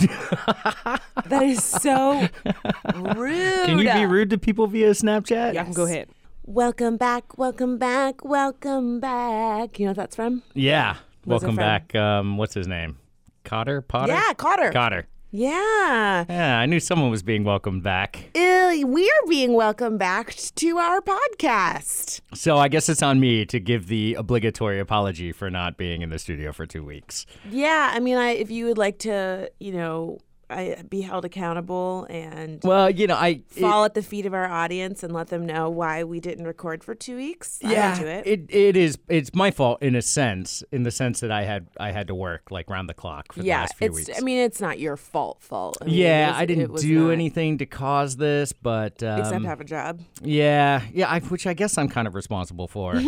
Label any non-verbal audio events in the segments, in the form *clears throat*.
*laughs* that is so rude. Can you be rude to people via Snapchat? Yeah, go ahead. Welcome back, welcome back, welcome back. You know what that's from? Yeah. What's Welcome back. Um, what's his name? Kotter? Potter? Yeah, Kotter. Kotter. Yeah. Yeah, I knew someone was being welcomed back. Uh, we are being welcomed back to our podcast. So I guess it's on me to give the obligatory apology for not being in the studio for two weeks. Yeah, I mean, I, if you would like to, you know, I, be held accountable and Well, you know, I fall at the feet of our audience and let them know why we didn't record for two weeks. Yeah, it. it it is it's my fault in a sense, in the sense that I had I had to work like round the clock for the last few it's. weeks. I mean, it's not your fault. Fault. I mean, yeah, was- I didn't do not- anything to cause this, but um, except have a job. Yeah, yeah, I, which I guess I'm kind of responsible for.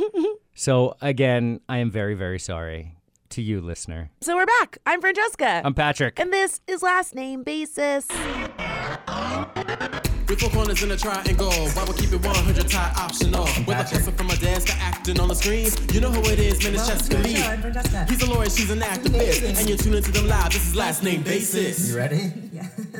*laughs* so again, I am very, very sorry to you, listener. So we're back. I'm Francesca, I'm Patrick. and this is last name basis. With four corners in a triangle, why we keep it 100 tie optional? With a hustle from a dance to acting on the screen, you know who it is, man, it's Chescaleigh. He's a lawyer, she's an activist, and you're tuning to them live. This is last name basis. You ready?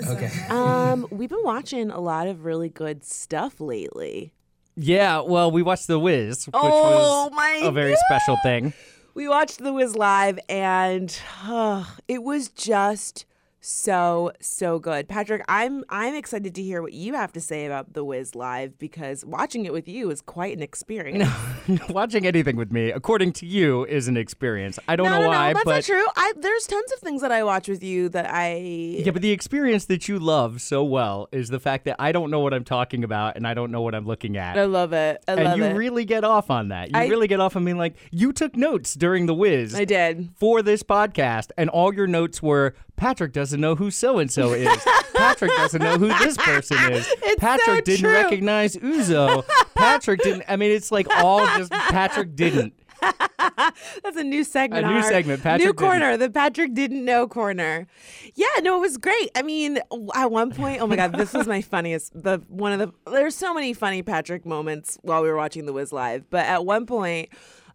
Okay. Um, we've been watching a lot of really good stuff lately. yeah, well, we watched The Wiz, which Oh, was my a very special thing. We watched The Wiz live, and uh, it was just so so good. Patrick, I'm I'm excited to hear what you have to say about The Wiz live because watching it with you is quite an experience. *laughs* Watching anything with me, according to you, is an experience. I don't no, know no, why, no, that's but not true. I, there's tons of things that I watch with you that I yeah, but the experience that you love so well is the fact that I don't know what I'm talking about and I don't know what I'm looking at. I love it. I love it. and love you it. really get off on that. You I- really get off on being like, you took notes during the whiz. I did. For this podcast, and all your notes were Patrick doesn't know who so and so is. *laughs* Patrick doesn't know who this person is. It's Patrick so didn't true. recognize Uzo. Patrick didn't. I mean, it's like all just Patrick didn't. *laughs* That's a new segment. A new segment, Patrick new didn't. corner. The Patrick didn't know corner. Yeah, no, it was great. I mean, at one point, oh my god, this was my *laughs* funniest. The one of the there's so many funny Patrick moments while we were watching the Wiz live, but at one point.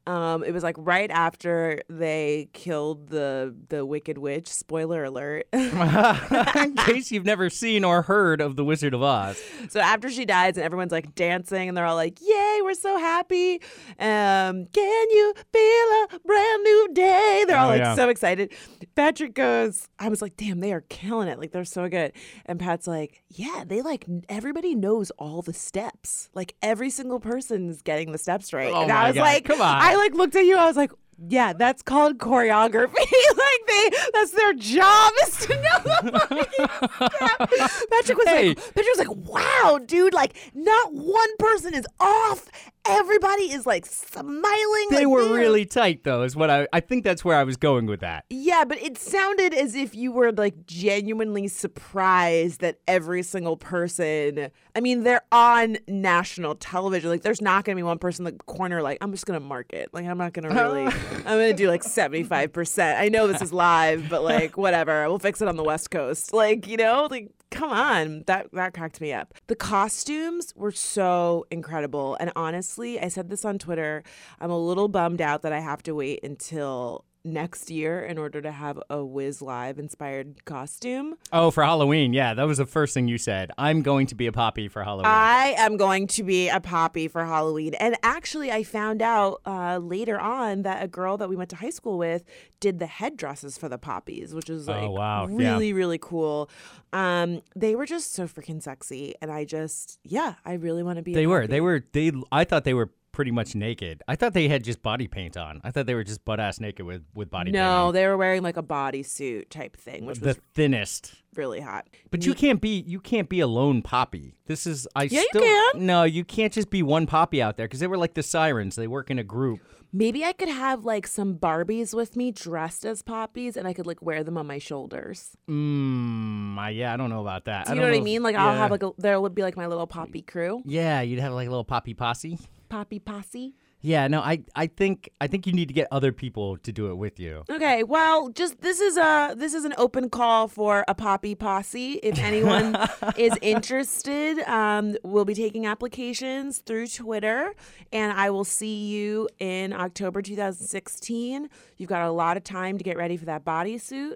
Um, it was like right after they killed the the Wicked Witch. Spoiler alert. *laughs* In case you've never seen or heard of The Wizard of Oz. So after she dies and everyone's like dancing and they're all like, "Yay, we're so happy!" Um, can you feel a brand new day? They're all Oh, like yeah. so excited. Patrick goes, "I was like, damn, they are killing it! Like they're so good." And Pat's like, "Yeah, they like everybody knows all the steps. Like every single person is getting the steps right." Oh and my I was God, like, come on. I like looked at you. I was like. Yeah, that's called choreography. *laughs* like they, that's their job is to know the fucking steps. *laughs* Patrick was Hey. like, Patrick was like, wow, dude, like not one person is off. Everybody is like smiling. They like, were are- really tight, though, is what I, I think that's where I was going with that. Yeah, but it sounded as if you were like genuinely surprised that every single person. I mean, they're on national television. Like, there's not going to be one person in the corner like, I'm just going to mark it. Like, I'm not going to really. *laughs* I'm to do like 75. percent I know this is live, but like, whatever. We'll fix it on the West Coast. Like, you know, like. Come on, that that cracked me up. The costumes were so incredible, and honestly, I said this on Twitter. I'm a little bummed out that I have to wait until next year in order to have a Wiz Live inspired costume. Oh, for Halloween. Yeah, that was the first thing you said. I'm going to be a poppy for Halloween. I am going to be a poppy for Halloween. And actually, I found out uh, later on that a girl that we went to high school with did the headdresses for the poppies, which is like Oh, wow. Yeah. really, really cool. Um, they were just so freaking sexy. And I just, yeah, I really want to be a They were. poppy. They were. They. I thought they were pretty much naked. I thought they had just body paint on. I thought they were just butt ass naked with with body paint. No, on. they were wearing like a bodysuit type thing, which was the was thinnest. really hot. But you can't be you can't be a lone poppy. This is I Yeah, you still can. no you can't just be one poppy out there because they were like the sirens. They work in a group. Maybe I could have like some Barbies with me dressed as poppies and I could like wear them on my shoulders. Mm, I, yeah, I don't know about that. Do you don't know what I mean? Like I'll have like a there would be like my little poppy crew. yeah, you'd have like a little poppy posse. Poppy posse. Yeah, no, I I think I think you need to get other people to do it with you. Okay, well, just this is a this is an open call for a poppy posse. If *laughs* anyone is interested, um, we'll be taking applications through Twitter, and I will see you in October 2016. You've got a lot of time to get ready for that bodysuit.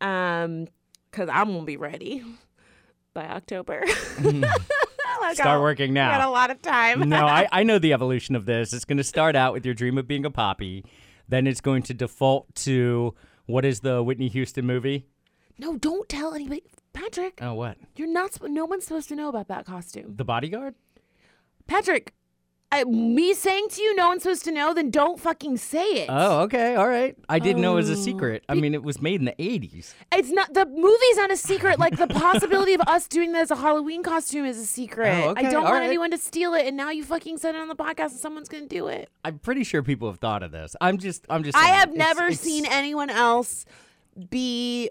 Um, because I'm gonna be ready *laughs* by October. *laughs* Start got- working I Got a lot of time. no, I, *laughs* I know the evolution of this. It's going to start out with your dream of being a poppy. Then it's going to default to what is the Whitney Houston movie? No, don't tell anybody. Patrick, Oh, what? you're not. No one's supposed to know about that costume. The Bodyguard? Patrick, I, me saying to you, no one's supposed to know. Then don't fucking say it. Oh, okay. All right. I didn't know it was a Oh. secret. I mean, it was made in the 80s. It's not the movie's not a secret. Like the possibility of us doing that as a Halloween costume is a secret. Oh, okay, I don't all want right. anyone to steal it. And now you fucking said it on the podcast, and someone's gonna do it. I'm pretty sure people have thought of this. I'm just, I'm just. I saying, have it's- never it's- seen anyone else be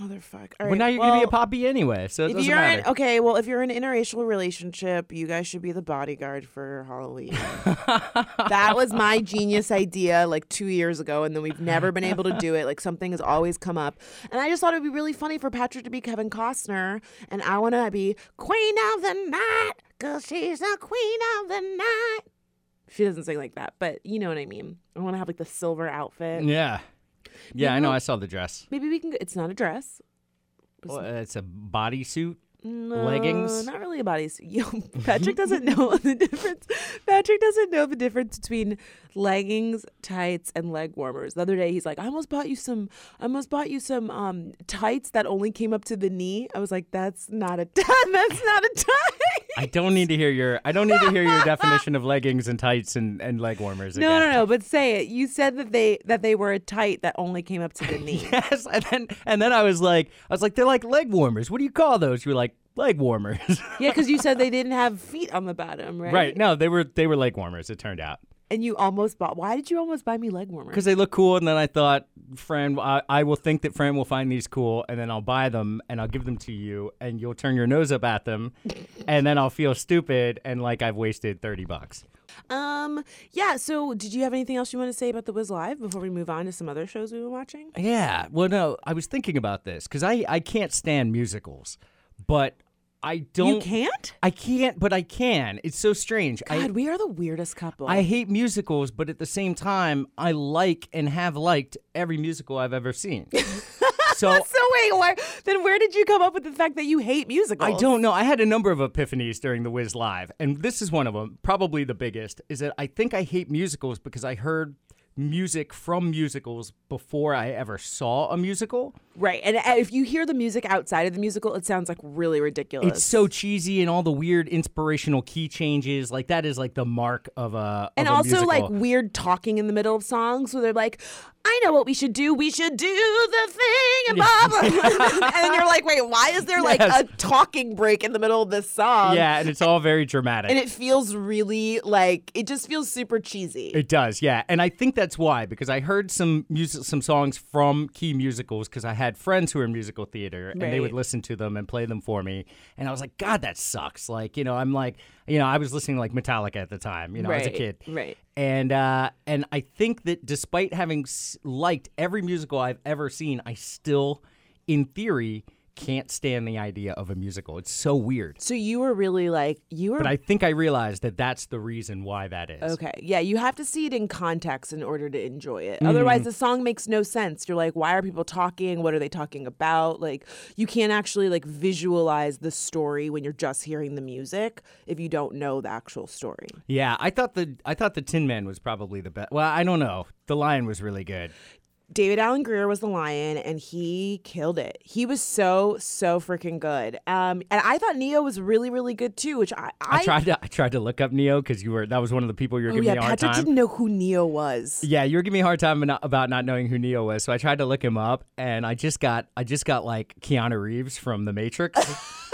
motherfucker. All Well, now you're gonna be a well, poppy anyway, so it If doesn't you're matter. in okay, well, if you're in an interracial relationship, you guys should be the bodyguard for Halloween. *laughs* that was my genius idea like two years ago, and then we've never been able to do it. Like something has always come up, and I just thought it'd be really funny for Patrick to be Kevin Costner, and I want to be Queen of the Night, cause she's the Queen of the Night. She doesn't sing like that, but you know what I mean. I want to have like the silver outfit. yeah, yeah. I know. I saw the dress. Maybe we can. It's not a dress. Well, it's a bodysuit. No, Leggings? Not really a bodysuit. *laughs* Yo, *laughs* Patrick doesn't know *laughs* the difference. Patrick doesn't know the difference between leggings, tights, and leg warmers. The other day, he's like, "I almost bought you some. I almost bought you some um tights that only came up to the knee." I was like, "That's not a. That's not a tie." I don't need to hear your. I don't need to hear your definition of leggings and tights and, and leg warmers. No, again. no, no. But say it. You said that they that they were a tight that only came up to the *laughs* knee. Yes, and then and then I was like, I was like, they're like leg warmers. What do you call those? You were like leg warmers. yeah, because you said *laughs* they didn't have feet on the bottom, right? right? No, they were they were leg warmers. It turned out And you almost bought. Why did you almost buy me leg warmers? because they look cool, and then I thought, Fran, I, I will think that Fran will find these cool, and then I'll buy them and I'll give them to you, and you'll turn your nose up at them, *laughs* and then I'll feel stupid and like I've wasted thirty bucks. Um, yeah. So, did you have anything else you want to say about the Wiz Live before we move on to some other shows we were watching? Yeah. Well, no, I was thinking about this because I I can't stand musicals, but I don't. You can't? I can't, but I can. It's so strange. I, God, we are the weirdest couple. I hate musicals, but at the same time, I like and have liked every musical I've ever seen. *laughs* so *laughs* so wait, where, then where did you come up with the fact that you hate musicals? I don't know. I had a number of epiphanies during the Wiz Live, and this is one of them, probably the biggest, is that I think I hate musicals because I heard music from musicals before I ever saw a musical. Right, and uh, if you hear the music outside of the musical, it sounds like really ridiculous. It's so cheesy and all the weird inspirational key changes. Like that is like the mark of a and of a also like weird talking in the middle of songs where they're like, "I know what we should do. We should do the thing," and blah blah. *laughs* *laughs* and then you're like, "Wait, why is there like Yes. a talking break in the middle of this song?" yeah, and it's all very dramatic. and it feels really like it just feels super cheesy. It does, yeah, and I think that's why because I heard some music, some songs from key musicals because I had friends who were in musical theater and they would listen to them and play them for me, and I was like, God, that sucks. Like, you know, I'm like, you know, I was listening to like Metallica at the time, you know, as a kid, right. And uh, and I think that despite having s- liked every musical I've ever seen, I still, in theory, can't stand the idea of a musical. It's so weird. So you were really like you were But I think I realized that that's the reason why that is. Okay. Yeah, you have to see it in context in order to enjoy it. Mm-hmm. Otherwise, the song makes no sense. You're like, why are people talking? What are they talking about? Like, you can't actually like visualize the story when you're just hearing the music if you don't know the actual story. Yeah, I thought the I thought the Tin Man was probably the best. Well, I don't know. The Lion was really good. David Alan Grier was the lion, and he killed it. He was so so freaking good. Um, and I thought Ne-Yo was really really good too. Which I I, tried to I tried to look up Ne-Yo because you were that was one of the people you were Oh giving yeah, me a hard Patrick time. didn't know who Ne-Yo was. Yeah, you were giving me a hard time about not knowing who Ne-Yo was. So I tried to look him up, and I just got I just got like Keanu Reeves from The Matrix *laughs*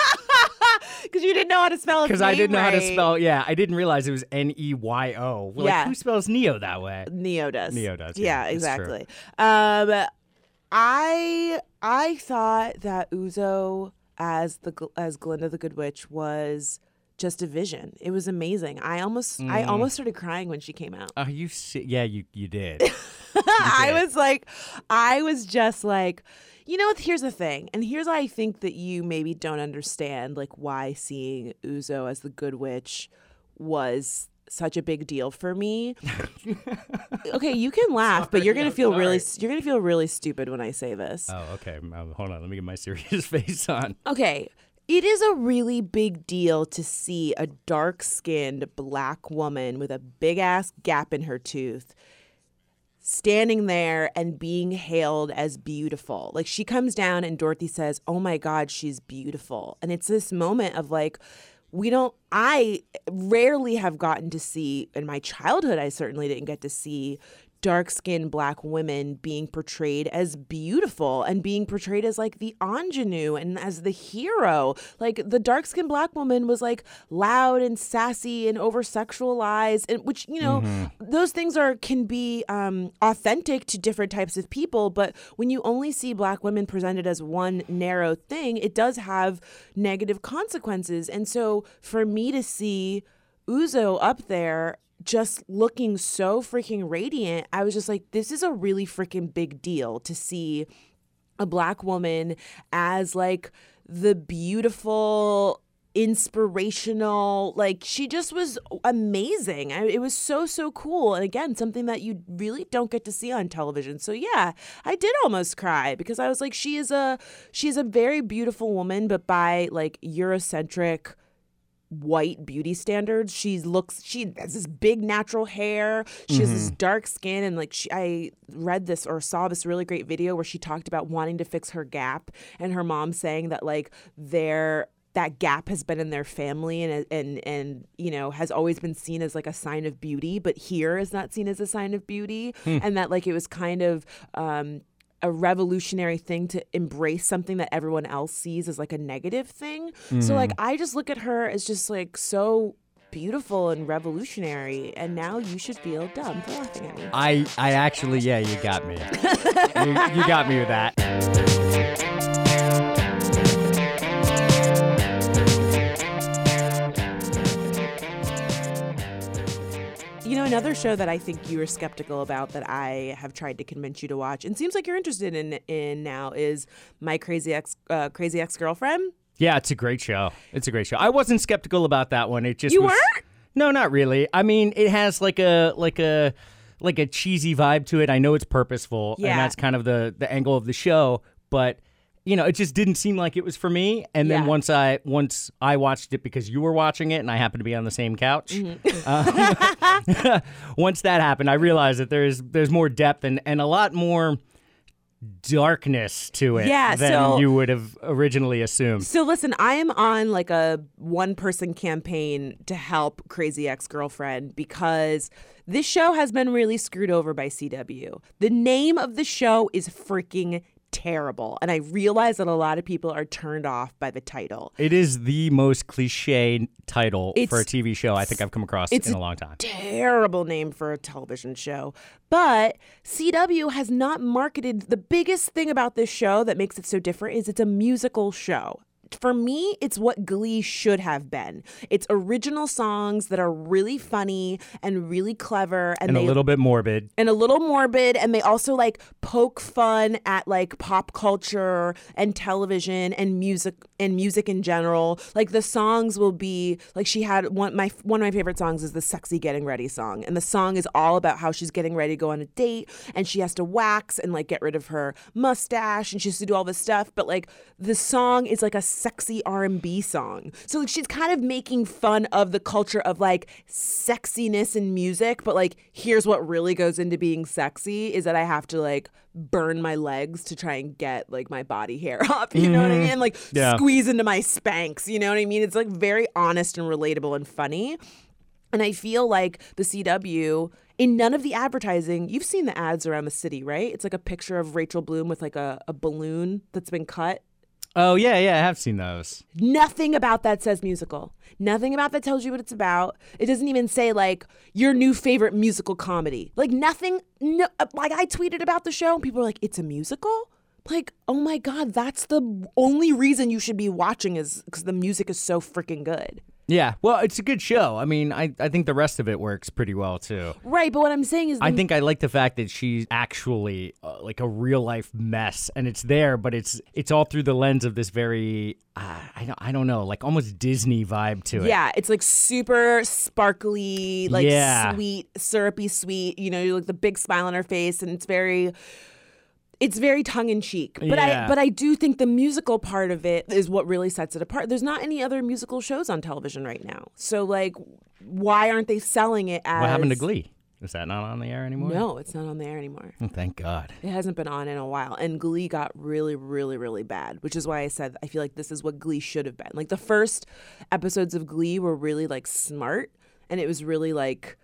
Because you didn't know how to spell his because I didn't know how to spell. Yeah, I didn't realize it was N E Y O. Like, Yeah. who spells Ne-Yo that way? Ne-Yo does. Ne-Yo does, yeah, Yeah, exactly. Um, I I thought that Uzo as the as Glinda the Good Witch was just a vision. It was amazing. I almost I Mm. almost started crying when she came out. Oh, you si- yeah, you you did. *laughs* I did. was like, I was just like, you know? Here's the thing, and here's why I think that you maybe don't understand, like why seeing Uzo as the Good Witch was such a big deal for me. *laughs* okay, you can laugh, but you're gonna I'm feel really you're gonna feel really stupid when I say this. Oh, okay. Um, hold on. Let me get my *laughs* serious face on. Okay. It is a really big deal to see a dark skinned black woman with a big ass gap in her tooth standing there and being hailed as beautiful. Like she comes down and Dorothy says, Oh my God, she's beautiful. And it's this moment of like, we don't, I rarely have gotten to see, in my childhood, I certainly didn't get to see dark skinned black women being portrayed as beautiful and being portrayed as like the ingenue and as the hero. Like the dark skinned black woman was like loud and sassy and over sexualized, and which, you know, those things are can be um, authentic to different types of people. But when you only see black women presented as one narrow thing, it does have negative consequences. And so for me to see Uzo up there just looking so freaking radiant, I was just like, this is a really freaking big deal to see a black woman as like the beautiful inspirational like she just was amazing. I, it was so so cool. And again something that you really don't get to see on television. So yeah i did almost cry because i was like she is a she's a very beautiful woman but by like eurocentric white beauty standards. She looks she has this big natural hair. She has this dark skin and like she I read this or saw this really great video where she talked about wanting to fix her gap and her mom saying that like their that gap has been in their family and and and you know has always been seen as like a sign of beauty but here is not seen as a sign of beauty and that like it was kind of um a revolutionary thing to embrace something that everyone else sees as like a negative thing. So like mm-hmm. I just look at her as just like so beautiful and revolutionary and now you should feel dumb for laughing at me. I, I actually, yeah, you got me. *laughs* you, you got me with that. Another show that I think you were skeptical about that I have tried to convince you to watch and seems like you're interested in in now is My Crazy Ex uh, Crazy Ex-Girlfriend. Yeah, it's a great show. It's a great show. I wasn't skeptical about that one. It just You was, weren't? No, not really. I mean, it has like a like a like a cheesy vibe to it. I know it's purposeful, Yeah. and that's kind of the the angle of the show. But you know, it just didn't seem like it was for me. And then Yeah. once I once I watched it because you were watching it, and I happened to be on the same couch. Mm-hmm. uh, *laughs* once that happened, I realized that there's there's more depth and and a lot more darkness to it Yeah, than so- you would have originally assumed. So listen, I am on like a one person campaign to help Crazy Ex Girlfriend because this show has been really screwed over by CW. The name of the show is freaking terrible. And I realize that a lot of people are turned off by the title. It is the most cliche title for a TV show I think I've come across it's in a long time. terrible name for a television show. But CW has not marketed the biggest thing about this show that makes it so different is it's a musical show. For me, it's what Glee should have been. It's original songs that are really funny and really clever and, And they a little bit morbid. and a little morbid and they also like poke fun at like pop culture and television and music and music in general like the songs will be like she had one my one of my favorite songs is the sexy getting ready song and the song is all about how she's getting ready to go on a date and she has to wax and like get rid of her mustache and she has to do all this stuff but like the song is like a sexy R&B song so like she's kind of making fun of the culture of like sexiness in music but like here's what really goes into being sexy is that I have to like burn my legs to try and get like my body hair *laughs* up you know what I mm-hmm. mean like Yeah. squeeze into my Spanx you know what I mean it's like very honest and relatable and funny and I feel like the CW, in none of the advertising, you've seen the ads around the city, right? It's like a picture of Rachel Bloom with like a, a balloon that's been cut. Oh yeah, yeah, I have seen those. Nothing about that says musical. Nothing about that tells you what it's about. It doesn't even say like your new favorite musical comedy. Like nothing. No, uh, like I tweeted about the show and people were like, "It's a musical." Like, oh my god, that's the only reason you should be watching is because the music is so freaking good. Yeah, well, it's a good show. I mean, I, I think the rest of it works pretty well too. Right, but what I'm saying is, I think I like the fact that she's actually uh, like a real life mess, and it's there, but it's it's all through the lens of this very uh, I don't I don't know, like almost Disney vibe to it. Yeah, it's like super sparkly, like Yeah. sweet, syrupy sweet. You know, like the big smile on her face, and it's very, it's very tongue in cheek. But Yeah. I, but I do think the musical part of it is what really sets it apart. There's not any other musical shows on television right now, so like, why aren't they selling it as? What happened to Glee? Is that not on the air anymore? No, it's not on the air anymore. Oh, thank God. It hasn't been on in a while. And Glee got really, really, really bad, which is why I said I feel like this is what Glee should have been. Like the first episodes of Glee were really like smart and it was really like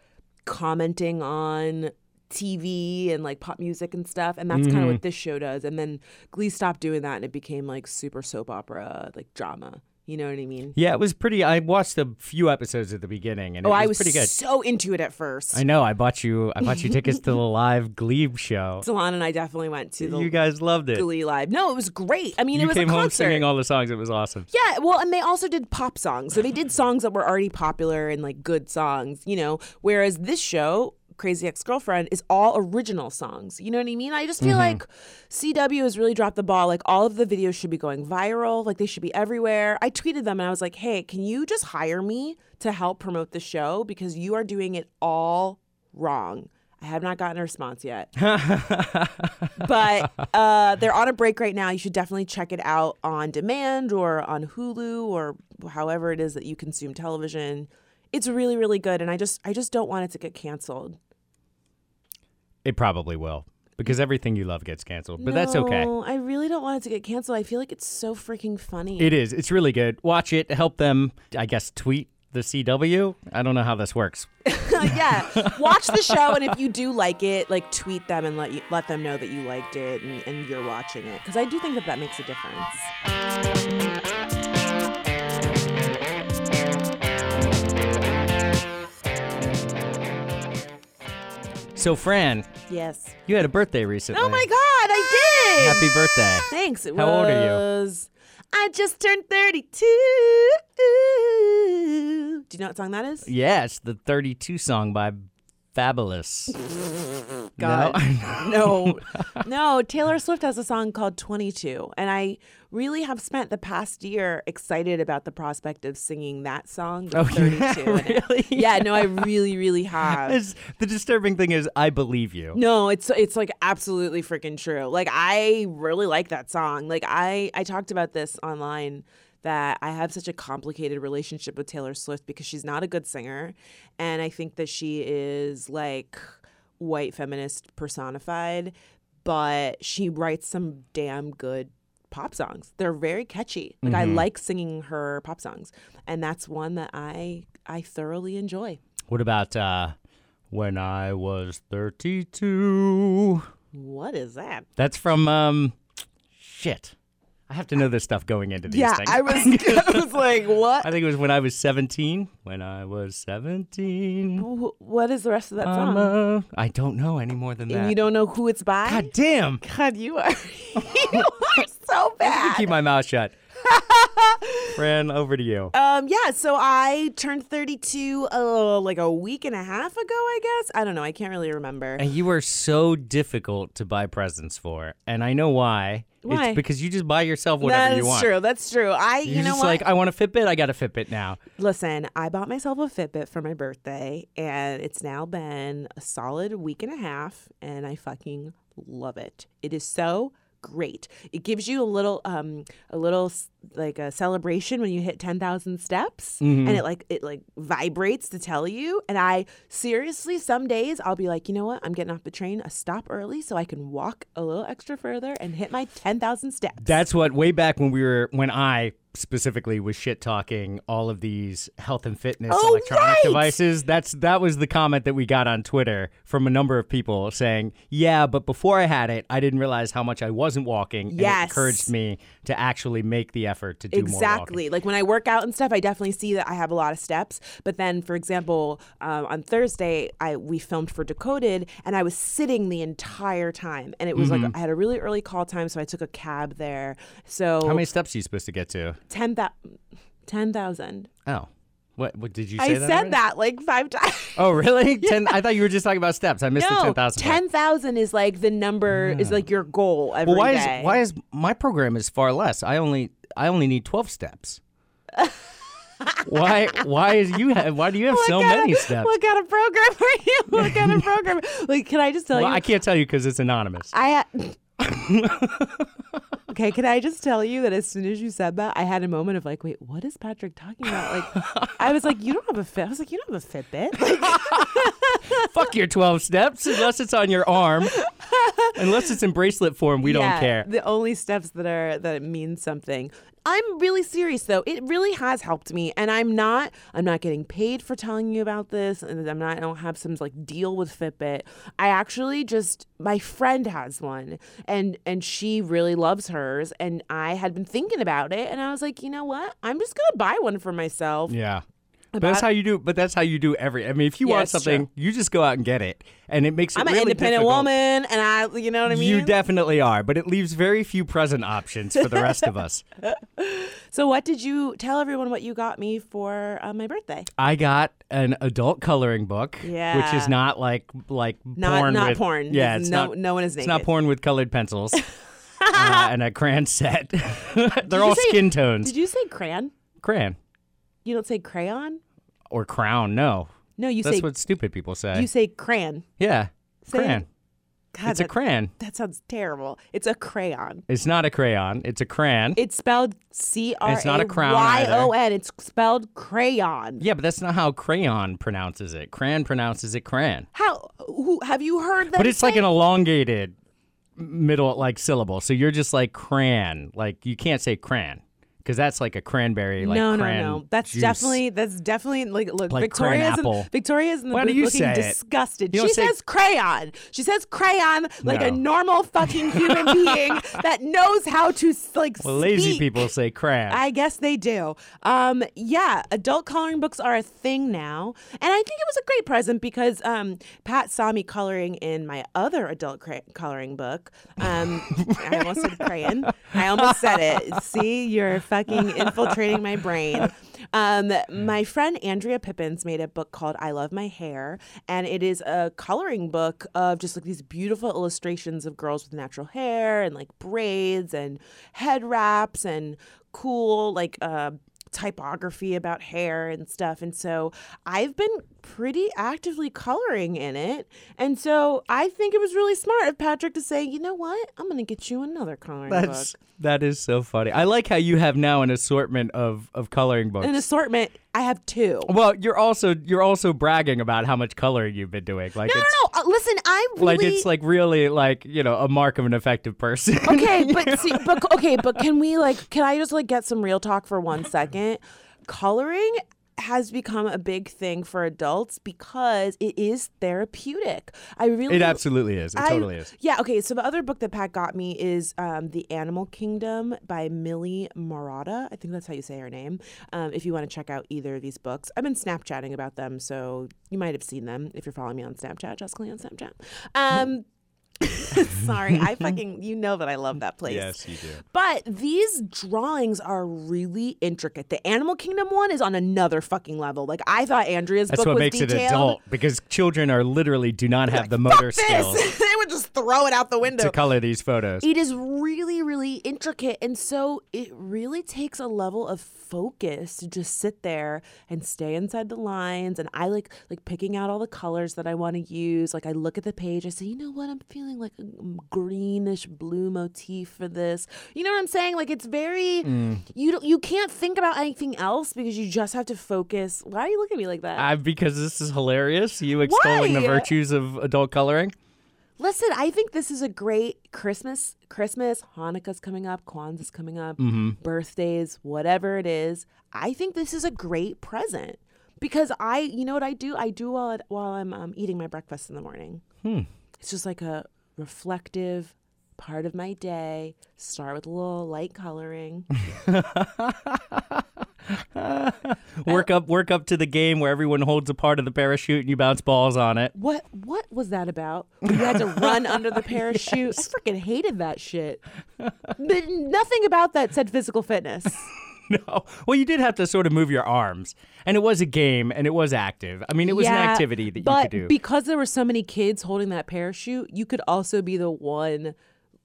commenting on TV and like pop music and stuff. And that's kind of mm-hmm. what this show does. And then Glee stopped doing that and it became like super soap opera, like drama. You know what I mean? Yeah, it was pretty. I watched a few episodes at the beginning, and it Oh, was, I was pretty good. so into it at first. I know. I bought you. I bought you tickets to *laughs* the live Glee show. Salon and I definitely went to the You guys loved it. Glee live. No, it was great. I mean, you it was came a home concert. singing all the songs. It was awesome. Yeah, well, and they also did pop songs. So they did songs that were already popular and like good songs, you know. Whereas this show, Crazy Ex Girlfriend, is all original songs. You know what I mean? I just feel like CW has really dropped the ball. Like all of the videos should be going viral. Like they should be everywhere. I tweeted them and I was like, hey, can you just hire me to help promote the show because you are doing it all wrong. I have not gotten a response yet. *laughs* but uh, they're on a break right now. You should definitely check it out on demand or on Hulu or however it is that you consume television. It's really, really good, and I just, I just don't want it to get canceled. It probably will because everything you love gets canceled, but that's okay. I really don't want it to get canceled. I feel like it's so freaking funny. It is. It's really good. Watch it. Help them. I guess tweet the CW. I don't know how this works. *laughs* yeah, watch the show, and if you do like it, like tweet them and let you, let them know that you liked it and, and you're watching it because I do think that that makes a difference. So, Fran, Yes. you had a birthday recently. Oh my God, I did. Happy birthday. Thanks. It How old are you? I just turned 32. Do you know what song that is? Yeah, it's the 32 song by Fabulous. *laughs* God. No? *laughs* No, no. Taylor Swift has a song called 22. And I really have spent the past year excited about the prospect of singing that song. Oh, 32 yeah, *laughs* really? Yeah, no, I really, really have. It's- the disturbing thing is, I believe you. No, it's it's like absolutely freaking true. Like I really like that song. Like I I talked about this online that I have such a complicated relationship with Taylor Swift because she's not a good singer and I think that she is like white feminist personified, but she writes some damn good pop songs. They're very catchy. Like I like singing her pop songs and that's one that I I thoroughly enjoy. What about uh, When I Was 32? What is that? That's from, um, shit. I have to know this stuff going into these yeah, things. I was *laughs* I was like, what? I think it was when I was 17. When I was 17. Wh- What is the rest of that song? a- I don't know any more than that. and you don't know who it's by? God damn. God, you are *laughs* you are so *laughs* bad. Keep my mouth shut. Fran, over to you. Um, yeah, so I turned 32 uh, like a week and a half ago, I guess. I don't know. I can't really remember. And you are so difficult to buy presents for. And I know why. Why? It's because you just buy yourself whatever That's you want. That's true. That's true. I, You're you know just what? like, I want a Fitbit, I got a Fitbit now. Listen, I bought myself a Fitbit for my birthday, and it's now been a solid week and a half, and I fucking love it. It is so great. It gives you a little, um, a little s- like a celebration when you hit ten thousand steps, mm-hmm. and it like it like vibrates to tell you. And I seriously, some days I'll be like, you know what? I'm getting off the train, a stop early, so I can walk a little extra further and hit my ten thousand steps. That's what way back when we were when I specifically was shit talking all of these health and fitness Oh, electronic right! devices. That's that was the comment that we got on Twitter from a number of people saying, "Yeah, but before I had it, I didn't realize how much I wasn't walking." And Yes. it encouraged me to actually make the effort to do more exactly. Like when i work out and stuff i definitely see that i have a lot of steps. But then for example um, on thursday i we filmed for decoded and i was sitting the entire time and it was Mm-hmm. like i had a really early call time so i took a cab there. So How many steps are you supposed to get to? 10,000 10,000 Oh, What, what did you say I that? said already? that like five times. *laughs* Oh, really? Ten. I thought you were just talking about steps. I missed the no, ten thousand. ten thousand is like the number is like your goal every Well, why day. is why is my program is far less? I only I only need twelve steps. *laughs* why why is you have why do you have What so kind many of, steps? What kind of program are you? *laughs* What kind of program? Like, can I just tell Well, you? I can't tell you because it's anonymous. I ha- okay, can I just tell you that as soon as you said that, I had a moment of like, wait, what is Patrick talking about? Like, I was like, you don't have a fit. I was like, you don't have a Fitbit. Like, *laughs* Fuck your twelve steps unless it's on your arm. unless it's in bracelet form, we yeah, don't care. The only steps that are that mean something. I'm really serious though. It really has helped me, and I'm not. I'm not getting paid for telling you about this, and I'm not. I don't have some like deal with Fitbit. I actually just my friend has one, and and she really loves hers, and I had been thinking about it, and I was like, you know what? I'm just gonna buy one for myself. Yeah. But that's how you do. But that's how you do every. I mean, if you Yeah, want it's something, you just go out and get it, and it makes it I'm an really independent difficult. woman, and I, you know what I mean. You definitely are, but it leaves very few present options for the rest of us. *laughs* so, what did you tell everyone? What you got me for uh, my birthday? I got an adult coloring book, which Yeah. is not like like Not- porn. not with, porn. Yeah, It's no- not. no one is It's not porn with colored pencils. *laughs* uh, and a crayon set. *laughs* They're all say- skin tones. Did you say crayon? crayon You don't say crayon. or crown? No, No, you that's say That's what stupid people say. you say crayon. yeah, Say crayon. God, It's a that, crayon. that sounds terrible. It's a crayon. It's not a crayon. It's a crayon. It's spelled C R It's not a A crown Y O N. It's spelled crayon. yeah, but that's not how crayon pronounces it. Crayon pronounces it crayon. How? Who have you heard that? But it's like an elongated middle like syllable. So you're just like cran. Like you can't say cran because that's like a cranberry. Like no, no, cran no. That's juice. definitely that's definitely like look. Like Victoria's in. Victoria's in the Why booth looking it? disgusted. She say- says crayon. She says crayon like a normal fucking human *laughs* being that knows how to like Well, lazy people say crayon. I guess they do. Um, yeah, adult coloring books are a thing now, and I think it was a great present because um, Pat saw me coloring in my other adult coloring book. Um, *laughs* I almost said crayon. I almost said it. See, you're fucking infiltrating my brain. *laughs* Um, my friend Andrea Pippins made a book called I Love My Hair, and it is a coloring book of just like these beautiful illustrations of girls with natural hair and like braids and head wraps and cool like uh, typography about hair and stuff. And so I've been pretty actively coloring in it. And so I think it was really smart of Patrick to say, you know what? I'm going to get you another coloring That's book. that is so funny. I like how you have now an assortment of of coloring books. An assortment. I have two. well, you're also you're also bragging about how much coloring you've been doing. Like No, no, no. Uh, listen, I'm really. like it's like really like you know a mark of an effective person. *laughs* okay, but see, but okay, but can we like can I just like get some real talk for one second? Coloring has become a big thing for adults because it is therapeutic. I really it absolutely is. It I- totally is. Yeah, okay. So the other book that Pat got me is um, The Animal Kingdom by Millie Marotta. I think that's how you say her name. Um, if you want to check out either of these books, I've been Snapchatting about them, so you might have seen them if you're following me on Snapchat, Chescaleigh on Snapchat. Um, *laughs* sorry, I *laughs* fucking you know that I love that place. Yes, you do. But these drawings are really intricate. The Animal Kingdom one is on another fucking level. Like I thought Andrea's That's book what was makes detailed. it adult because children are literally do not have the motor skills *laughs* would just throw it out the window. to color these photos. It is really, really intricate. And so it really takes a level of focus to just sit there and stay inside the lines. And I like like picking out all the colors that I want to use. Like I look at the page, I say, you know what, I'm feeling like a greenish blue motif for this. You know what I'm saying? Like it's very Mm. you don't you can't think about anything else because you just have to focus. Why are you looking at me like that? I, because this is hilarious. You extolling the virtues of adult coloring. Listen, I think this is a great Christmas. Christmas, Hanukkah's coming up, Kwanzaa's coming up, birthdays, whatever it is. I think this is a great present because I, you know what I do? I do while it, while I'm um, eating my breakfast in the morning. It's just like a reflective part of my day. Start with a little light coloring. *laughs* *laughs* Work up, work up to the game where everyone holds a part of the parachute and you bounce balls on it. What what was that about? You had to run under the *laughs* parachute. I freaking hated that shit. But nothing about that said physical fitness. *laughs* no. Well, you did have to sort of move your arms, and it was a game, and it was active. I mean, it was an Yeah, activity that but you could do. because there were so many kids holding that parachute, you could also be the one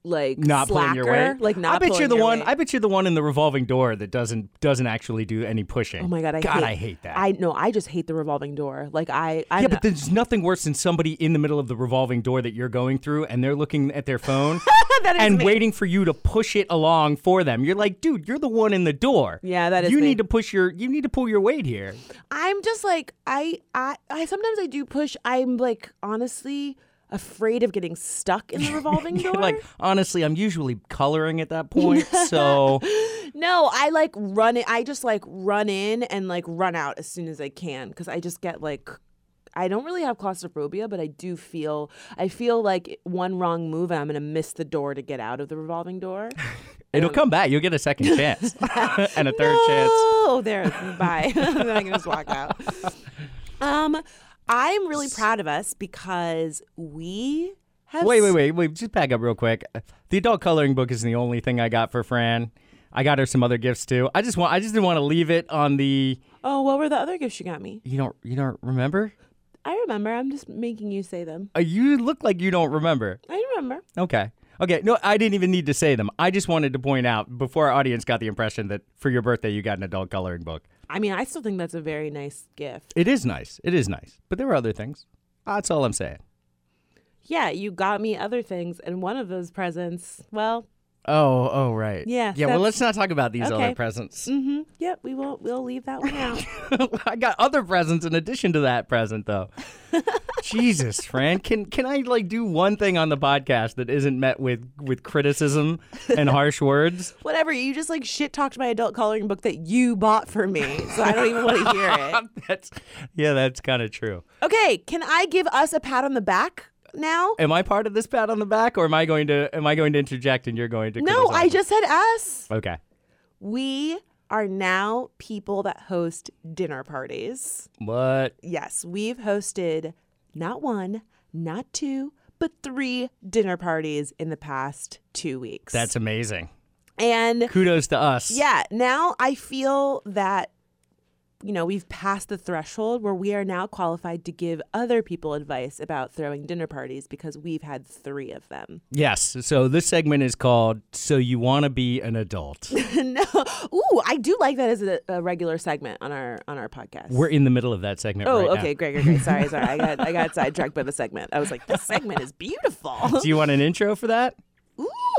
like not pulling your slacker, weight. like not. I bet you're the one. weight. I bet you're the one in the revolving door that doesn't doesn't actually do any pushing. Oh my god! I God, hate, I hate that. I know. I just hate the revolving door. Like I, I yeah, but there's nothing worse than somebody in the middle of the revolving door that you're going through, and they're looking at their phone *laughs* and me. waiting for you to push it along for them. You're like, dude, you're the one in the door. Yeah, that is You me. need to push your. You need to pull your weight here. I'm just like I, I, I. Sometimes I do push. I'm like honestly afraid of getting stuck in the *laughs* revolving door. like honestly, I'm usually coloring at that *laughs* point, so *laughs* no, I like run it. I just like run in and like run out as soon as I can because I just get like. I don't really have claustrophobia, but I do feel I feel like one wrong move and I'm gonna miss the door to get out of the revolving door. it'll come back. You'll get a second chance and a third chance. Oh, there. Bye. then I can just walk out. Um, I'm really proud of us because we have. Wait, wait, wait, wait. Just back up real quick. The adult coloring book is the only thing I got for Fran. I got her some other gifts too. I just want. I just didn't want to leave it on the. Oh, what were the other gifts you got me? You don't. You don't remember? I remember. I'm just making you say them. Uh, you look like you don't remember. I remember. Okay. Okay. No, I didn't even need to say them. I just wanted to point out before our audience got the impression that for your birthday you got an adult coloring book. I mean, I still think that's a very nice gift. It is nice. It is nice. But there were other things. Uh, that's all I'm saying. Yeah, you got me other things, and one of those presents. Well, Oh, oh, right. Yeah, Yeah. Well, let's not talk about these Okay. other presents. mm-hmm. Yep, we won't. We'll leave that one out. *laughs* I got other presents in addition to that present, though. *laughs* Jesus, Fran, can can I like do one thing on the podcast that isn't met with with criticism and *laughs* harsh words? Whatever. You just like shit talked my adult coloring book that you bought for me, so I don't even want to hear it. That's yeah, that's kind of true. Okay, can I give us a pat on the back now? Am I part of this pat on the back, or am I going to am I going to interject and you're going to? No, I me? just said us. okay. We are now people that host dinner parties. What? Yes, we've hosted not one, not two, but three dinner parties in the past two weeks. That's amazing. and Kudos to us. yeah, now I feel that you know, we've passed the threshold where we are now qualified to give other people advice about throwing dinner parties because we've had 3 of them. Yes. So this segment is called "So You Want to Be an Adult." *laughs* no. Ooh, I do like that as a, a regular segment on our on our podcast. We're in the middle of that segment Oh, right now. okay, great, great, great. Sorry, *laughs* sorry. I got I got sidetracked by the segment. I was like, this segment is beautiful. *laughs* Do you want an intro for that?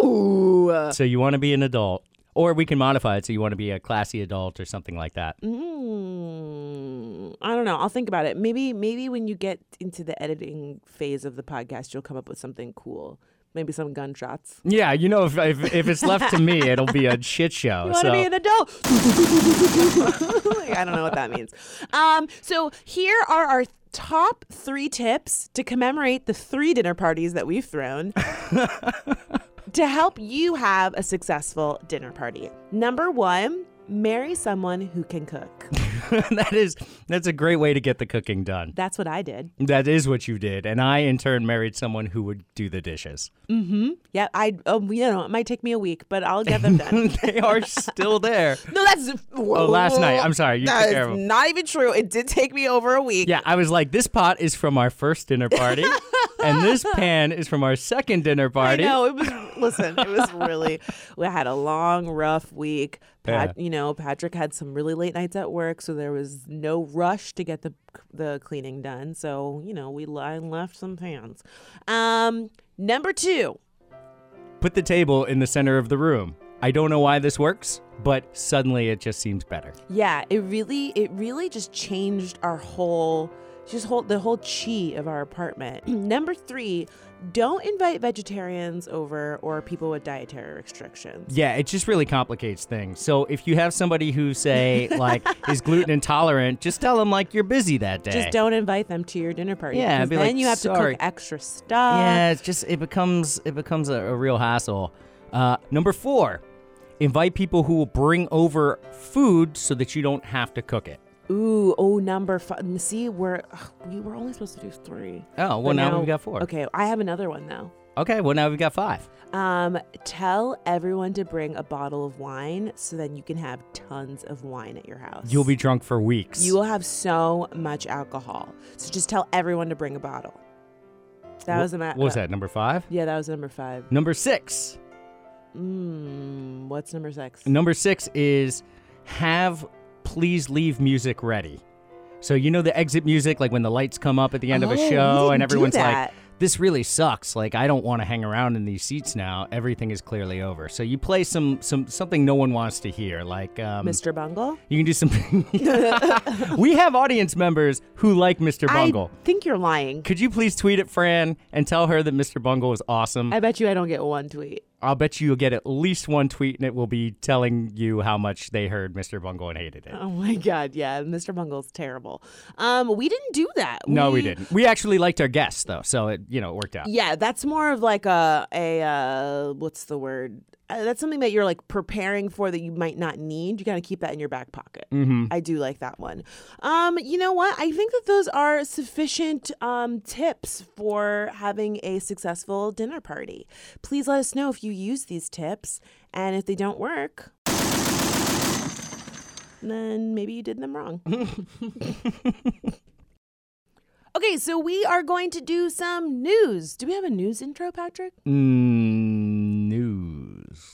Ooh. So you want to be an adult, or we can modify it so you want to be a classy adult or something like that. Mm, I don't know. I'll think about it. Maybe maybe when you get into the editing phase of the podcast, you'll come up with something cool. Maybe some gunshots. Yeah, you know, if if, if it's left to me, it'll be a shit show. You want to so be an adult? *laughs* I don't know what that means. Um, so here are our top three tips to commemorate the three dinner parties that we've thrown *laughs* to help you have a successful dinner party. Number one, marry someone who can cook. *laughs* that is that's a great way to get the cooking done. That's what I did. That is what you did, and I in turn married someone who would do the dishes. Mm-hmm. Yeah, I. Um, you know, it might take me a week, but I'll get them done. *laughs* they are still there. *laughs* no, that's. Oh, last night. I'm sorry. You That took care of is not even true. It did take me over a week. Yeah, I was like, this pot is from our first dinner party, and this pan is from our second dinner party. No, it was. Listen, it was really. We had a long, rough week. Pat, Yeah. You know, Patrick had some really late nights at work, so there was no rush to get the the cleaning done. So you know, we I left some pans. Um, number two. Put the table in the center of the room. I don't know why this works, but suddenly it just seems better. Yeah, it really, it really just changed our whole, just whole the whole chi of our apartment. *clears throat* Number three, don't invite vegetarians over or people with dietary restrictions. Yeah, it just really complicates things. So if you have somebody who say *laughs* like is gluten intolerant, just tell them like you're busy that day. Just don't invite them to your dinner party. Yeah, be then like, you have "Sorry." to cook extra stuff. Yeah, it's just it becomes it becomes a, a real hassle. Uh, number four, invite people who will bring over food so that you don't have to cook it. Ooh, oh, number five. See, we're ugh, we were only supposed to do three. Oh well, But now, we've got four. Okay, I have another one though. Okay, well now we've got five. Um, tell everyone to bring a bottle of wine so then you can have tons of wine at your house. You'll be drunk for weeks. You will have so much alcohol. So just tell everyone to bring a bottle. That Wh- was a ma- What was uh, that? Number five. Yeah, that was number five. Number six. Mm, what's number six? Number six is have please leave music ready. So you know the exit music, like when the lights come up at the end of Oh, a show, and everyone's like, "This really sucks. Like I don't want to hang around in these seats now. Everything is clearly over." So you play some some something no one wants to hear, like um, Mr. Bungle? You can do something. *laughs* *laughs* we have audience members who like Mr. Bungle. I think you're lying. Could you please tweet at Fran and tell her that Mr. Bungle is awesome? I bet you I don't get one tweet. I'll bet you you'll get at least one tweet and it will be telling you how much they heard Mr. Bungle and hated it. Oh my god, yeah, Mr. Bungle's terrible. Um, we didn't do that. No, we didn't. We actually liked our guests though, so it you know it worked out. Yeah, that's more of like a a uh, what's the word? Uh, that's something that you're like preparing for that you might not need. You got to keep that in your back pocket. Mm-hmm. I do like that one. Um, you know what? I think that those are sufficient um, tips for having a successful dinner party. Please let us know if you use these tips, and if they don't work, then maybe you did them wrong. *laughs* okay, so we are going to do some news. Do we have a news intro, Patrick? Mm.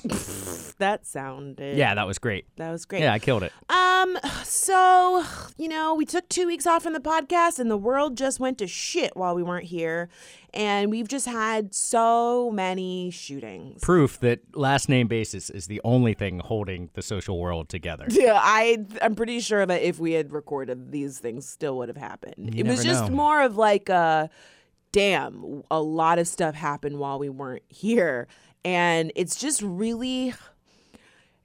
*laughs* That sounded Yeah, that was great. That was great. Yeah, I killed it. Um, so, you know, we took two weeks off from the podcast and the world just went to shit while we weren't here. And we've just had so many shootings. Proof that last name basis is the only thing holding the social world together. *laughs* Yeah, I I'm pretty sure that if we had recorded these things still would have happened. You it was just know. more of like a damn, a lot of stuff happened while we weren't here. And it's just really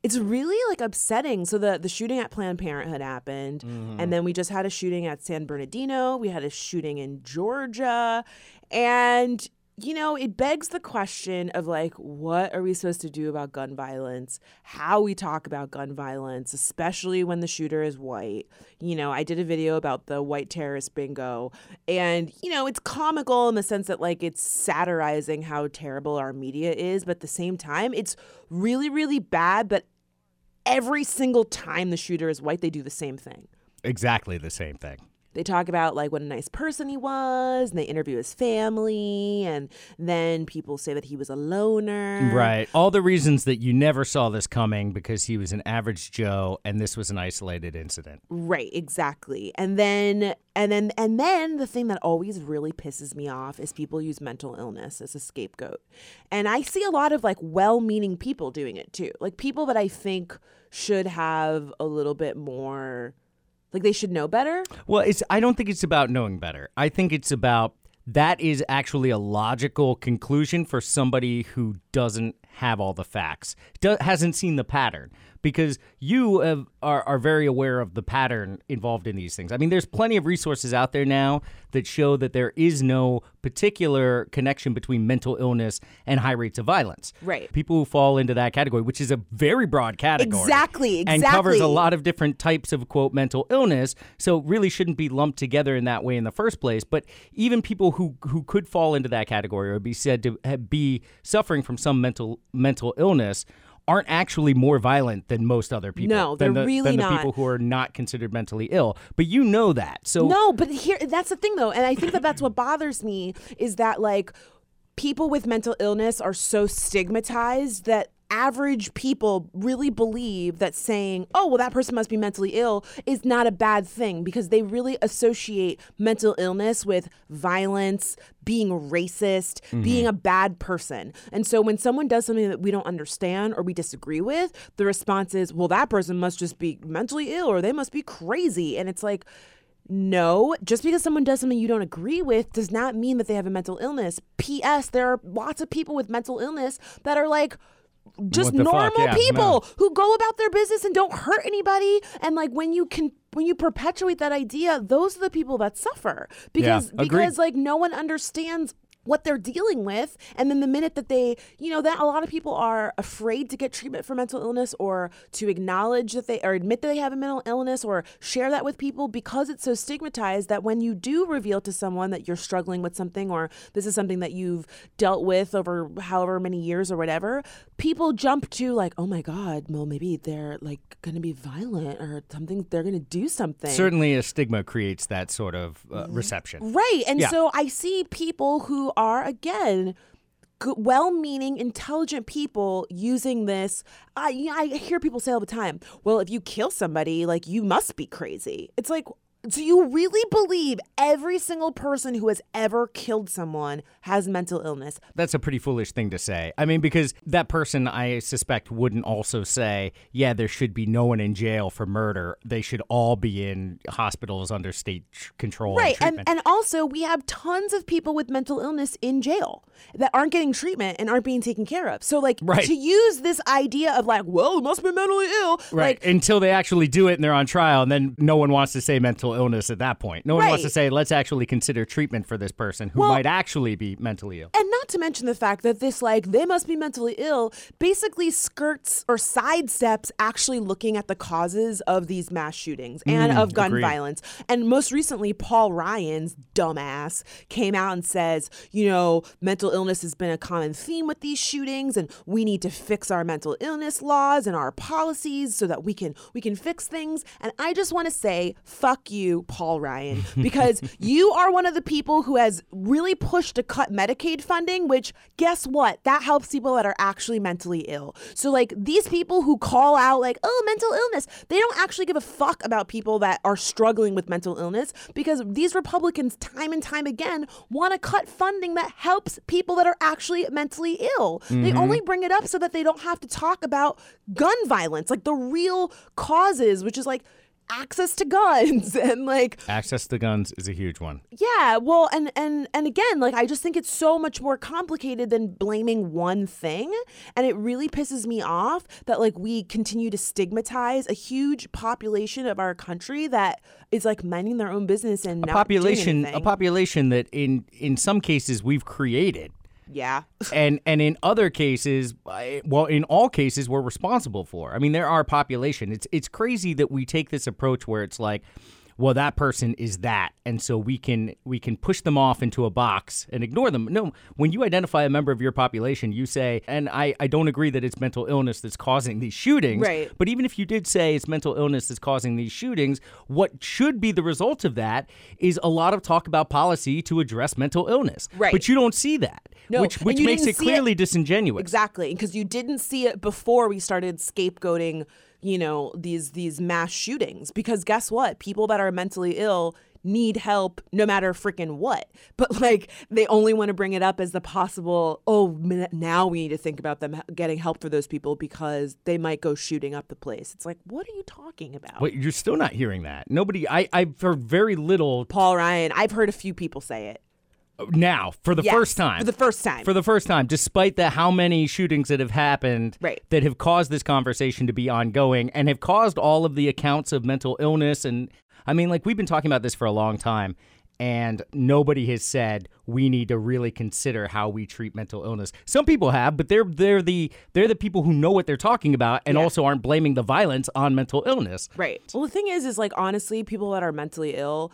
it's really like upsetting. So the the shooting at Planned Parenthood happened, mm-hmm. and then we just had a shooting at San Bernardino. We had a shooting in Georgia, and you know it begs the question of like, what are we supposed to do about gun violence? How we talk about gun violence, especially when the shooter is white. You know, I did a video about the white terrorist bingo, and you know it's comical in the sense that like it's satirizing how terrible our media is, but at the same time, it's really really bad. But every single time the shooter is white, they do the same thing. Exactly the same thing. They talk about like what a nice person he was, and they interview his family, and then people say that he was a loner. Right. All the reasons that you never saw this coming because he was an average Joe and this was an isolated incident. Right, exactly. And then and then and then the thing that always really pisses me off is people use mental illness as a scapegoat. And I see a lot of like well-meaning people doing it too. Like people that I think should have a little bit more like they should know better. Well, it's I don't think it's about knowing better. I think it's about that is actually a logical conclusion for somebody who doesn't have all the facts, do, hasn't seen the pattern. Because you have, are, are very aware of the pattern involved in these things. I mean, there's plenty of resources out there now that show that there is no particular connection between mental illness and high rates of violence. Right. People who fall into that category, which is a very broad category. Exactly, exactly. And covers a lot of different types of quote mental illness so really shouldn't be lumped together in that way in the first place but even people who who could fall into that category or be said to eh, be suffering from some mental mental illness aren't actually more violent than most other people No, they're the, really than the not. people who are not considered mentally ill but you know that so No, but here that's the thing though, and I think that that's what bothers me is that like people with mental illness are so stigmatized that average people really believe that saying, "Oh, well that person must be mentally ill" is not a bad thing because they really associate mental illness with violence, being racist, mm-hmm. being a bad person. And so when someone does something that we don't understand or we disagree with, the response is, "Well, that person must just be mentally ill or they must be crazy." And it's like no, just because someone does something you don't agree with does not mean that they have a mental illness. P.S. There are lots of people with mental illness that are like just What the fuck? normal Yeah, people no. who go about their business and don't hurt anybody. And like when you can when you perpetuate that idea, those are the people that suffer because agreed. because like no one understands what they're dealing with and then the minute that they you know that a lot of people are afraid to get treatment for mental illness or to acknowledge that they or admit that they have a mental illness or share that with people because it's so stigmatized that when you do reveal to someone that you're struggling with something or this is something that you've dealt with over however many years or whatever people jump to like oh my god well maybe they're like going to be violent or something they're going to do something Certainly, a stigma creates that sort of uh, reception. Right. And Yeah. so I see people who are, again, well-meaning, intelligent people using this. I I hear people say all the time, "Well, if you kill somebody, like you must be crazy." It's like, do you really believe every single person who has ever killed someone has mental illness? That's a pretty foolish thing to say. I mean, because that person, I suspect, wouldn't also say, yeah, there should be no one in jail for murder. They should all be in hospitals under state tr- control. Right. And, And and also we have tons of people with mental illness in jail that aren't getting treatment and aren't being taken care of. So like Right. to use this idea of like, well, it must be mentally ill. Right. Like Until they actually do it and they're on trial, and then no one wants to say mental illness at that point. No one wants to say, let's actually consider treatment for this person who Well- might actually be mentally ill. and not to mention the fact that this like they must be mentally ill basically skirts or sidesteps actually looking at the causes of these mass shootings and mm, of gun agreed. violence. And most recently Paul Ryan's dumbass came out and says, you know, mental illness has been a common theme with these shootings and we need to fix our mental illness laws and our policies so that we can we can fix things. And I just want to say fuck you Paul Ryan *laughs* because you are one of the people who has really pushed to cut Medicaid funding, which guess what? That helps people that are actually mentally ill. So like these people who call out like, "Oh, mental illness." They don't actually give a fuck about people that are struggling with mental illness because these Republicans time and time again want to cut funding that helps people that are actually mentally ill. They mm-hmm. only bring it up so that they don't have to talk about gun violence, like the real causes, which is like access to guns *laughs* and like Access to guns is a huge one. yeah, well, and and and again, like I just think it's so much more complicated than blaming one thing, and it really pisses me off that like we continue to stigmatize a huge population of our country that is like minding their own business and A not population, a population that in in some cases we've created. Yeah, *laughs* and and in other cases, well, in all cases, we're responsible for. I mean, there are population. It's it's crazy that we take this approach where it's like, well, that person is that, and so we can we can push them off into a box and ignore them. No, when you identify a member of your population, you say, and I I don't agree that it's mental illness that's causing these shootings, Right. But even if you did say it's mental illness that's causing these shootings, what should be the result of that is a lot of talk about policy to address mental illness, Right. But you don't see that No, which which makes it see it- clearly disingenuous. exactly, because you didn't see it before we started scapegoating, you know, these these mass shootings. Because guess what? People that are mentally ill need help no matter freaking what. *laughs* But like they only want to bring it up as the possible, oh, now we need to think about them getting help for those people because they might go shooting up the place. It's like, what are you talking about? But you're still not hearing that. Nobody, I, I've heard very little Paul Ryan, I've heard a few people say it. Now for the Yes, first time. For the first time. For the first time, despite the how many shootings that have happened Right. that have caused this conversation to be ongoing and have caused all of the accounts of mental illness. And I mean, like, we've been talking about this for a long time. And nobody has said we need to really consider how we treat mental illness. Some people have, but they're they're the they're the people who know what they're talking about and Yeah. also aren't blaming the violence on mental illness. Right. Well, the thing is, is like honestly, people that are mentally ill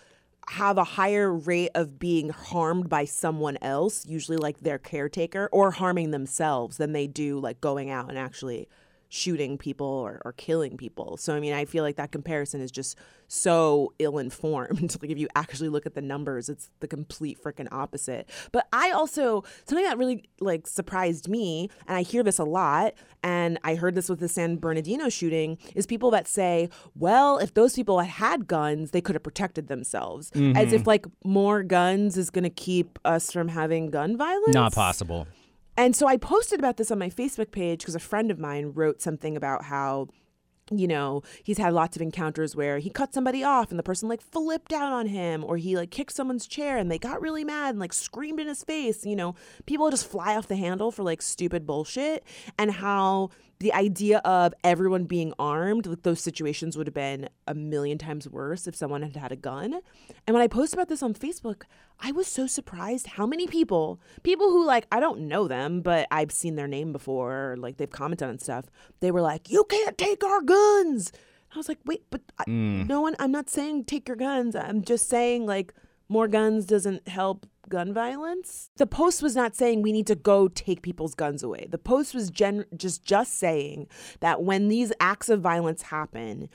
have a higher rate of being harmed by someone else, usually like their caretaker, or harming themselves than they do like going out and actually shooting people or, or killing people. So I mean, I feel like that comparison is just so ill-informed. *laughs* like if you actually look at the numbers, it's the complete freaking opposite. But I also something that really like surprised me, and I hear this a lot, and I heard this with the San Bernardino shooting, is people that say, well, if those people had had guns, they could have protected themselves. As if mm-hmm. like more guns is gonna keep us from having gun violence. Not possible. And so I posted about this on my Facebook page because a friend of mine wrote something about how, you know, he's had lots of encounters where he cut somebody off and the person like flipped out on him, or he like kicked someone's chair and they got really mad and like screamed in his face. You know, people just fly off the handle for like stupid bullshit, and how the idea of everyone being armed, like those situations would have been a million times worse if someone had had a gun. And when I posted about this on Facebook, I was so surprised how many people, people who like I don't know them, but I've seen their name before, or, like they've commented on stuff. They were like, "You can't take our guns." I was like, "Wait, but I, mm. no one. I'm not saying take your guns. I'm just saying like more guns doesn't help gun violence. The post was not saying we need to go take people's guns away. The post was gen- just just saying that when these acts of violence happen,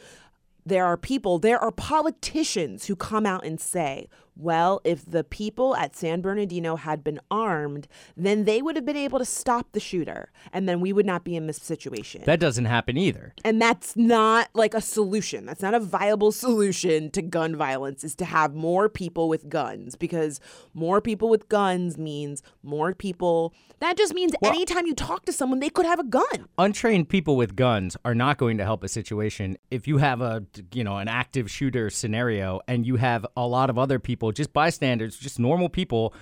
there are people, there are politicians who come out and say, well, if the people at San Bernardino had been armed, then they would have been able to stop the shooter, and then we would not be in this situation. That doesn't happen either. And that's not like a solution. That's not a viable solution to gun violence is to have more people with guns because more people with guns means more people. That just means anytime you talk to someone, they could have a gun. Untrained people with guns are not going to help a situation. If you have a, you know, an active shooter scenario and you have a lot of other people, just bystanders, just normal people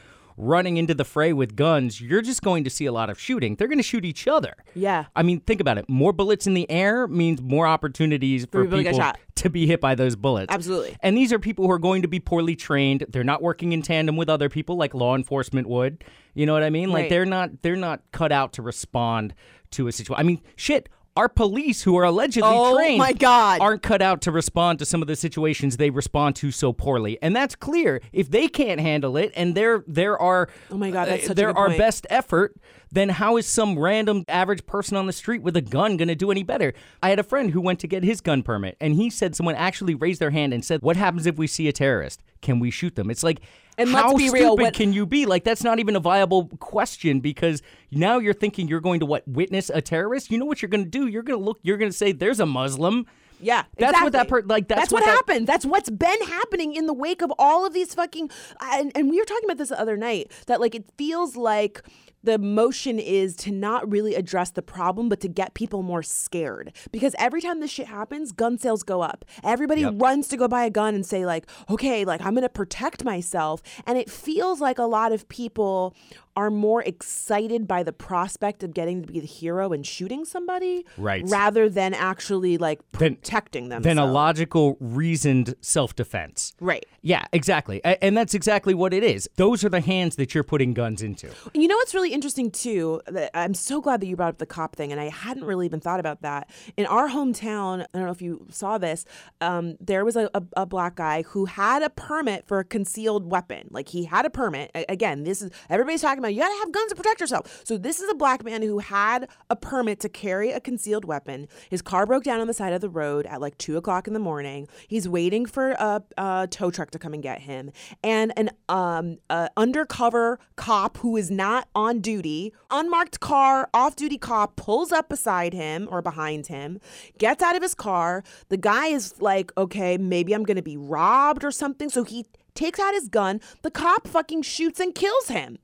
running into the fray with guns, you're just going to see a lot of shooting. They're going to shoot each other. Yeah. I mean, think about it. More bullets in the air means more opportunities for people to people be hit by those bullets. Absolutely. And these are people who are going to be poorly trained. They're not working in tandem with other people like law enforcement would. You know what I mean? Like Right. they're not they're not cut out to respond to a situation. I mean, shit. Our police, who are allegedly Oh trained, my God. aren't cut out to respond to some of the situations they respond to so poorly, and that's clear. If they can't handle it, and there there are Oh my God, that's uh, there are best effort, then how is some random average person on the street with a gun going to do any better? I had a friend who went to get his gun permit, and he said someone actually raised their hand and said, "What happens if we see a terrorist? Can we shoot them?" It's like. And let's how be stupid real, what- can you be? Like that's not even a viable question because now you're thinking you're going to what witness a terrorist. You know what you're going to do? You're going to look. You're going to say, "There's a Muslim." Yeah, That's what that exactly. per- like, that's what, what that- happened. That's what's been happening in the wake of all of these fucking. And, and we were talking about this the other night that like it feels like the motion is to not really address the problem, but to get people more scared. Because every time this shit happens, gun sales go up. Everybody Yep. runs to go buy a gun and say like, okay, like I'm gonna protect myself. And it feels like a lot of people are more excited by the prospect of getting to be the hero and shooting somebody, Right. Rather than actually like protecting them than a logical, reasoned self defense. Right. Yeah, exactly. A- And that's exactly what it is. Those are the hands that you're putting guns into. You know what's really interesting too? That I'm so glad that you brought up the cop thing, and I hadn't really even thought about that. In our hometown, I don't know if you saw this. Um, there was a, a, a black guy who had a permit for a concealed weapon. Like he had a permit. Again, this is everybody's talking about. You gotta have guns to protect yourself. So this is a black man who had a permit to carry a concealed weapon. His car broke down on the side of the road at like two o'clock in the morning. He's waiting for a, a tow truck to come and get him, and an um undercover cop who is not on duty, unmarked car, off duty cop pulls up beside him or behind him, gets out of his car. The guy is like, okay, maybe I'm gonna be robbed or something. So he takes out his gun. The cop fucking shoots and kills him.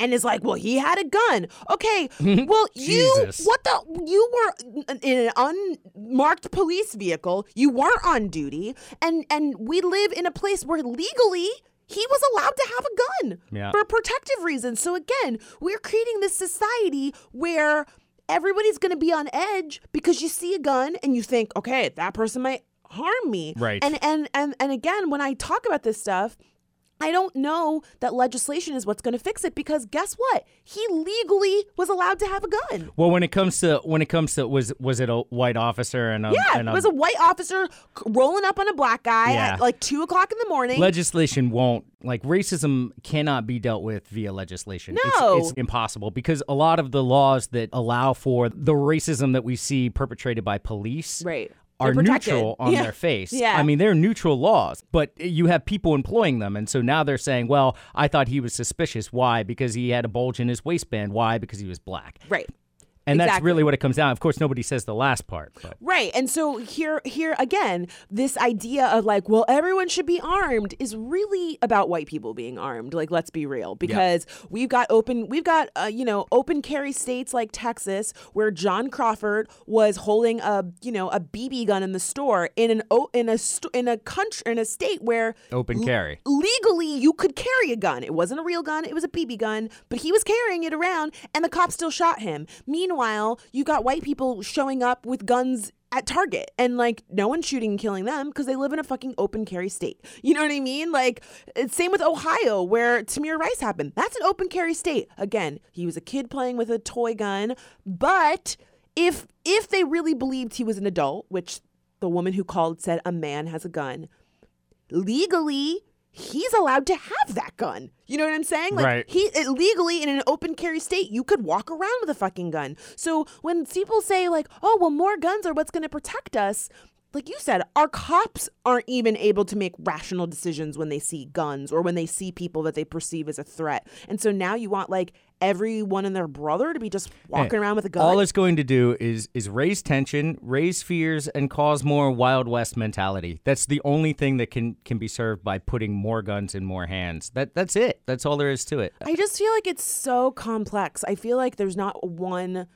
And is like, well, he had a gun. Okay, *laughs* well, you, what the, you were in an unmarked police vehicle. You weren't on duty, and and we live in a place where legally he was allowed to have a gun Yeah. for protective reasons. So again, we're creating this society where everybody's going to be on edge because you see a gun and you think, okay, that person might harm me. Right. And and and and again, when I talk about this stuff, I don't know that legislation is what's going to fix it because guess what? He legally was allowed to have a gun. Well, when it comes to when it comes to was was it a white officer and a, Yeah, and it was a white officer rolling up on a black guy Yeah. at like two o'clock in the morning. legislation won't like racism cannot be dealt with via legislation. No. It's, it's impossible because a lot of the laws that allow for the racism that we see perpetrated by police Right. Are neutral on Yeah. their face. Yeah. I mean, they're neutral laws, but you have people employing them. And so now they're saying, well, I thought he was suspicious. Why? Because he had a bulge in his waistband. Why? Because he was black. right. And that's really what it comes down. Of course, nobody says the last part. But. Right. And so here here again, this idea of like, well, everyone should be armed is really about white people being armed. Like let's be real because we've got open we've got uh, you know, open carry states like Texas where John Crawford was holding a, you know, a BB gun in the store in an o- in a st- in a country in a state where Open carry. legally you could carry a gun. It wasn't a real gun, it was a BB gun, but he was carrying it around and the cop still shot him. Meanwhile, Meanwhile, you got white people showing up with guns at Target and like no one's shooting and killing them because they live in a fucking open carry state. You know what I mean? Like same with Ohio where Tamir Rice happened. That's an open carry state. Again, he was a kid playing with a toy gun, but if if they really believed he was an adult, which the woman who called said a man has a gun, legally he's allowed to have that gun. You know what I'm saying? Like Right. he it, legally in an open carry state, you could walk around with a fucking gun. So when people say like, "Oh, well more guns are what's going to protect us," like you said, our cops aren't even able to make rational decisions when they see guns or when they see people that they perceive as a threat. And so now you want like everyone and their brother to be just walking around with a gun. All it's going to do is is raise tension, raise fears, and cause more Wild West mentality. That's the only thing that can can be served by putting more guns in more hands. That that's it. That's all there is to it. I just feel like it's so complex. I feel like there's not one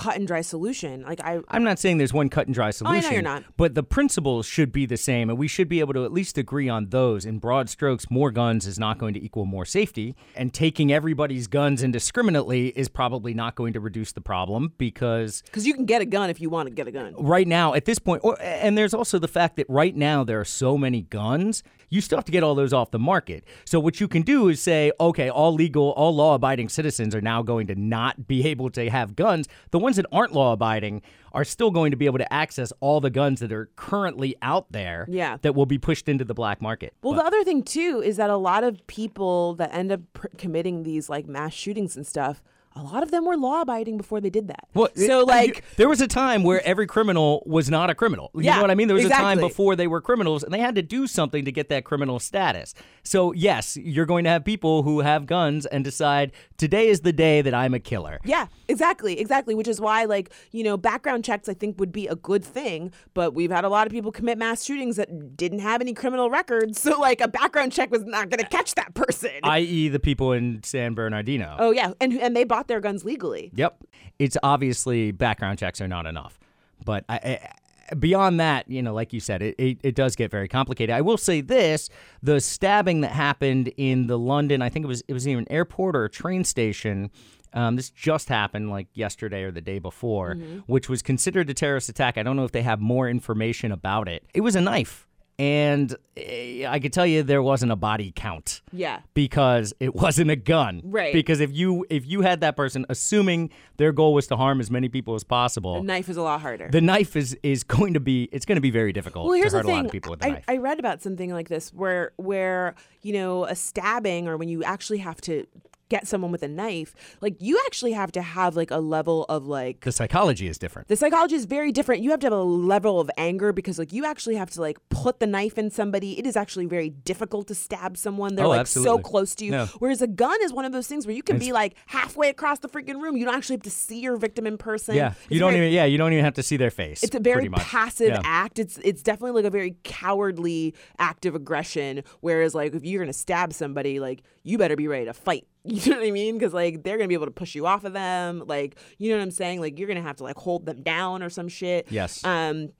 cut and dry solution. Like I I'm not saying there's one cut and dry solution. Oh, I know you're not. But the principles should be the same, and we should be able to at least agree on those. In broad strokes, more guns is not going to equal more safety, and taking everybody's guns indiscriminately is probably not going to reduce the problem because because you can get a gun if you want to get a gun. right now at this point or, and there's also the fact that right now there are so many guns you still have to get all those off the market so what you can do is say okay all legal all law abiding citizens are now going to not be *laughs* able to have guns the ones that aren't law abiding are still going to be able to access all the guns that are currently out there Yeah. that will be pushed into the black market Well, the other thing too is that a lot of people that end up pr- committing these like mass shootings and stuff, a lot of them were law abiding before they did that. Well, so it- like you- there was a time where every criminal was not a criminal. You Yeah, know what I mean? There was a time before they were criminals, and they had to do something to get that criminal status. So yes, you're going to have people who have guns and decide today is the day that I'm a killer. Yeah, exactly, exactly. Which is why, like, you know, background checks I think would be a good thing. But we've had a lot of people commit mass shootings that didn't have any criminal records, so like a background check was not going to catch that person. I.e., the people in San Bernardino. oh yeah, and and they bought their guns legally. Yep. It's obviously background checks are not enough. But I, I, beyond that, you know, like you said, it, it, it does get very complicated. I will say this the stabbing that happened in the London, I think it was it was either an airport or a train station. Um, this just happened like yesterday or the day before, which was considered a terrorist attack. I don't know if they have more information about it. It was a knife. And eh, I could tell you there wasn't a body count Yeah. because it wasn't a gun. Right. Because if you if you had that person, assuming their goal was to harm as many people as possible, the knife is a lot harder. the knife is is going to be it's going to be very difficult well, here's to hurt the a lot of people with a I, knife. I read about something like this where where you know a stabbing or when you actually have to get someone with a knife, like you actually have to have like a level of like the psychology is different. the psychology is very different. You have to have a level of anger because like you actually have to like put the knife in somebody. It is actually very difficult to stab someone. They're Oh, like so close to you. Yeah. Whereas a gun is one of those things where you can be like halfway across the freaking room. You don't actually have to see your victim in person. yeah, It's you don't very- even yeah you don't even have to see their face. it's a very passive Yeah. act. It's it's definitely like a very cowardly act of aggression. Whereas like if you're gonna stab somebody, like you better be ready to fight. *laughs* You know what I mean? Because like they're gonna be able to push you off of them. Like you know what I'm saying? Like you're gonna have to like hold them down or some shit. Yes. Um.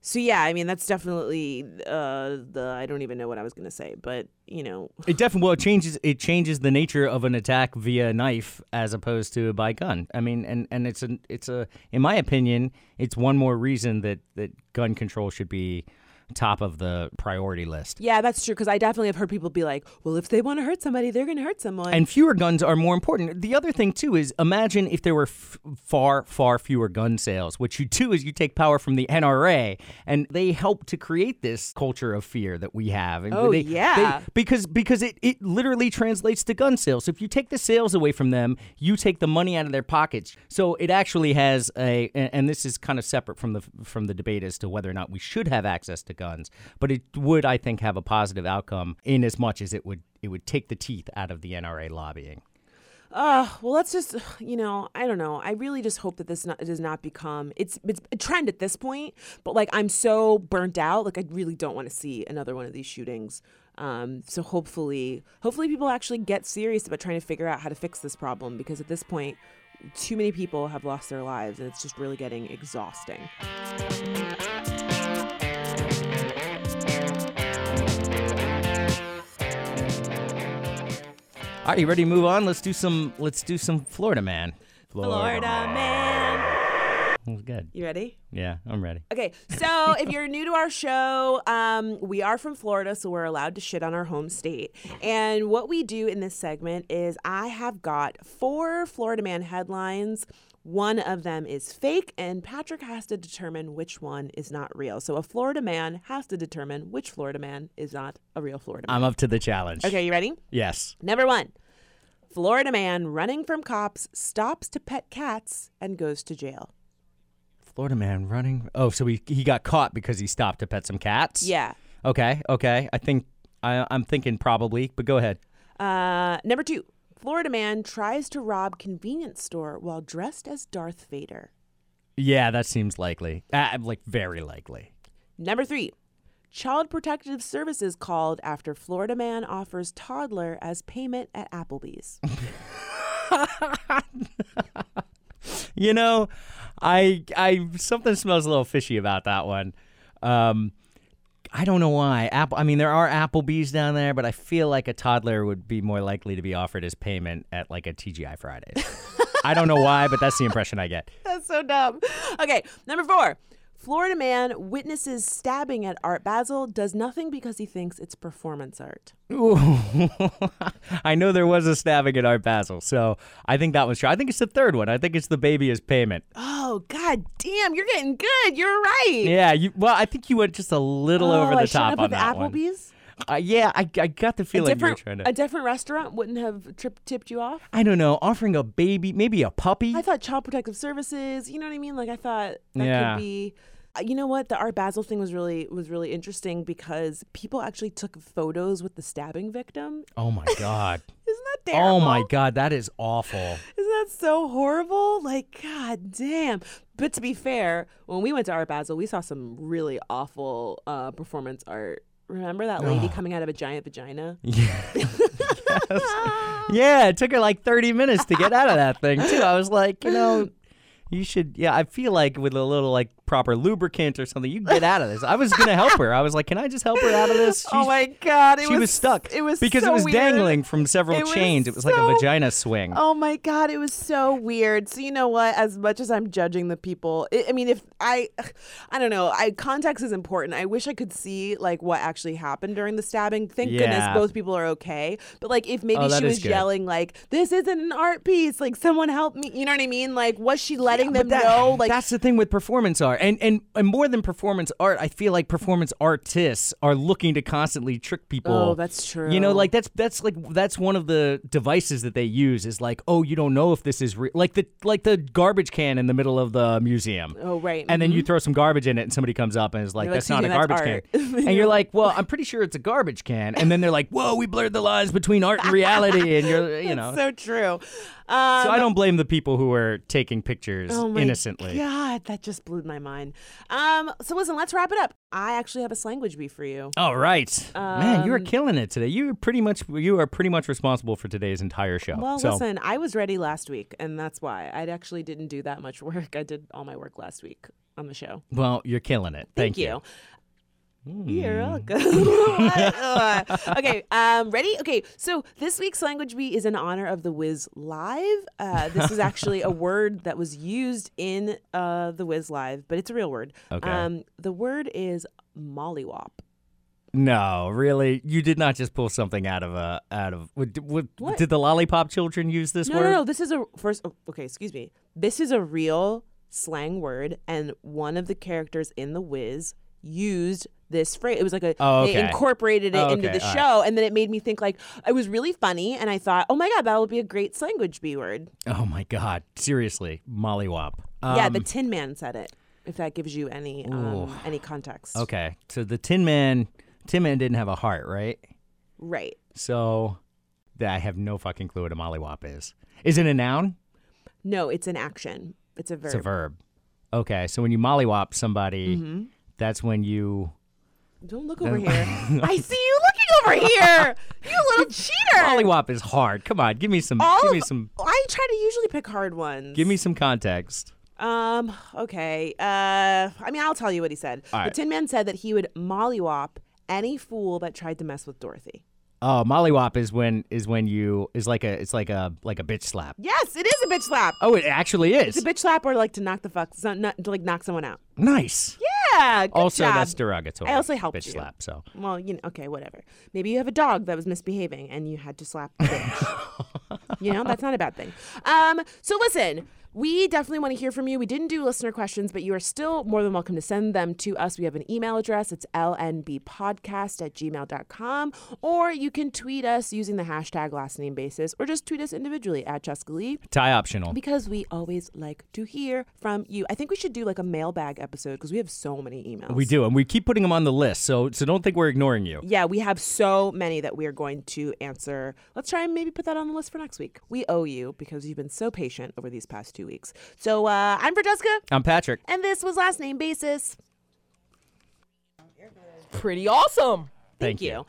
So yeah, I mean that's definitely uh the I don't even know what I was gonna say, but you know *sighs* It definitely well it changes it changes the nature of an attack via knife as opposed to by gun. I mean, and and it's a it's a in my opinion, it's one more reason that that gun control should be top of the priority list. yeah, that's true. Because I definitely have heard people be like, well, if they want to hurt somebody, they're gonna hurt someone. And fewer guns are more important. The other thing too is imagine if there were f- far far fewer gun sales. What you do is you take power from the NRA and they help to create this culture of fear that we have. And Oh, they- yeah. they- because because it, it literally translates to gun sales. So if you take the sales away from them, you take the money out of their pockets. So it actually has a and and this is kind of separate from the from the debate as to whether or not we should have access to guns, but it would I think have a positive outcome in as much as it would it would take the teeth out of the NRA lobbying. Uh, well, let's just, you know, I don't know. I really just hope that this not, does not become it's it's a trend at this point. But like, I'm so burnt out. Like, I really don't want to see another one of these shootings. Um, so hopefully, hopefully, people actually get serious about trying to figure out how to fix this problem because at this point, too many people have lost their lives, and it's just really getting exhausting. All right, you ready to move on? Let's do some let's do some Florida man. Florida man. That was good. You ready? Yeah, I'm ready. Okay, so *laughs* if you're new to our show, um, we are from Florida, so we're allowed to shit on our home state. And what we do in this segment is I have got four Florida Man headlines. One of them is fake, and Patrick has to determine which one is not real. So a Florida man has to determine which Florida man is not a real Florida man. I'm up to the challenge. Okay, you ready? Yes. Number one Florida man running from cops stops to pet cats and goes to jail. Florida man running. Oh, so he he got caught because he stopped to pet some cats. Yeah. Okay. Okay. I think I, I'm thinking probably, but go ahead. Uh, number two, Florida man tries to rob convenience store while dressed as Darth Vader. Yeah, that seems likely. Uh, like very likely. Number three, Child Protective Services called after Florida man offers toddler as payment at Applebee's. *laughs* You know, I I something smells a little fishy about that one. Um, I don't know why. Apple. I mean, there are Applebee's down there, but I feel like a toddler would be more likely to be offered as payment at like a TGI Fridays. *laughs* I don't know why, but that's the impression I get. That's so dumb. Okay, number four. Florida man witnesses stabbing at Art Basel, does nothing because he thinks it's performance art. Ooh. *laughs* I know there was a stabbing at Art Basel, so I think that was true. I think it's the third one. I think it's the baby as payment. Oh, god damn, you're getting good. You're right. Yeah, you. Well, I think you went just a little Oh, over I the shouldn't top on that one. Applebee's. Uh, yeah, I, I got the feeling you were different, trying to. a different restaurant wouldn't have trip, tipped you off. I don't know, offering a baby, maybe a puppy. I thought Child Protective Services. You know what I mean? Like I thought that Yeah. could be. You know what? The Art Basel thing was really was really interesting because people actually took photos with the stabbing victim. oh my *laughs* god. Isn't that terrible? oh my god, that is awful. Isn't that so horrible? Like, god damn. But to be fair, when we went to Art Basel, we saw some really awful uh, performance art. Remember that lady coming out of a giant vagina? *laughs* Yeah. yeah, it took her like 30 minutes to get out of that thing, too. I was like, you know, you should, yeah, I feel like with a little like proper lubricant or something, you get out of this. I was going to help her. I was like, can I just help her out of this? *laughs* oh my god! It she was, stuck. It was because so it was weird. dangling from several It was chains. It was like a vagina swing. Oh my god, it was so weird. So you know what? As much as I'm judging the people, I I mean, if I, I don't know. I context is important. I wish I could see like what actually happened during the stabbing. Thank goodness both people are okay. But like, if maybe Oh, she was yelling like, "This isn't an art piece," like someone help me. You know what I mean? Like, was she letting But them that- know? Like, that's the thing with performance art, and and and more than performance art, I feel like performance artists are looking to constantly trick people. Oh, that's true. You know, like that's that's like that's one of the devices that they use is like, oh, you don't know if this is real, like the like the garbage can in the middle of the museum. oh right. And then you mm-hmm. throw some garbage in it, and somebody comes up and is like, like, "That's not a garbage can," *laughs* and you're like, "Well, I'm pretty sure it's a garbage can." And then they're like, "Whoa, we blurred the lines between art and reality," and you're, you *laughs* know. so true. Um, So I don't blame the people who are taking pictures Oh my innocently. God, that just blew my mind. Um, so listen, let's wrap it up. I actually have a slanguage bee for you. All right, man, you are Um, killing it today. You are pretty much you are pretty much responsible for today's entire show. Well, so, listen, I was ready last week, and that's why I actually didn't do that much *laughs* work. I did all my work last week on the show. well, you're killing it. Thank, you. Hmm. You're welcome. *laughs* What? *laughs* Uh, okay, um, ready? Okay, so this week's language bee is in honor of the Wiz Live. Uh, this is actually a *laughs* word that was used in uh, the Wiz Live, but it's a real word. Okay. Um, the word is mollywop. No, really, you did not just pull something out of a out of. Would, What? Did the lollipop children use this No, word? no, no. This is a first. oh, Okay, excuse me. This is a real slang word, and one of the characters in the Wiz used this phrase. It was like a Oh, they incorporated it Oh, into the all right. show, and then it made me think like it was really funny, and I thought, oh my god, that would be a great language B word. Oh my God! Seriously, mollywop. yeah, Um, the Tin Man said it. If that gives you any um, any context, Okay, so the Tin Man, Tin Man didn't have a heart, right? right? So, th- I have no fucking clue what a mollywop is. Is it a noun? No, it's an action. It's a verb. It's a verb. Okay, so when you mollywop somebody, Mm-hmm. That's when you Don't look over here. *laughs* I see you looking over here. You little *laughs* cheater. mollywop is hard. Come on, give me some. All give me of- some. I try to usually pick hard ones. Give me some context. Um. Okay. Uh. I mean, I'll tell you what he said. All The right. Tin Man said that he would mollywop any fool that tried to mess with Dorothy. Oh, mollywop is when is when you is like a it's like a like a bitch slap. Yes, it is a bitch slap. Oh, it actually is. It's a bitch slap or like to knock the fuck, so- not, to like knock someone out. nice. Yeah. Good Also, job. that's derogatory. I also helped bitch you. slap. So Well, you know, okay, whatever. Maybe you have a dog that was misbehaving and you had to slap the bitch. *laughs* you know, that's not a bad thing. Um, so listen, we definitely want to hear from you. We didn't do listener questions, but you are still more than welcome to send them to us. We have an email address. It's lnbpodcast at gmail.com. Or you can tweet us using the hashtag last name basis, or just tweet us individually at Chescaleigh tie optional. because we always like to hear from you. I think we should do like a mailbag episode because we have so many emails. We do, and we keep putting them on the list. So so don't think we're ignoring you. Yeah, we have so many that we are going to answer. Let's try and maybe put that on the list for next week. We owe you because you've been so patient over these past two weeks. So uh, I'm Franchesca, I'm Patrick. and this was Last Name Basis. Pretty awesome. Thank, Thank you. you.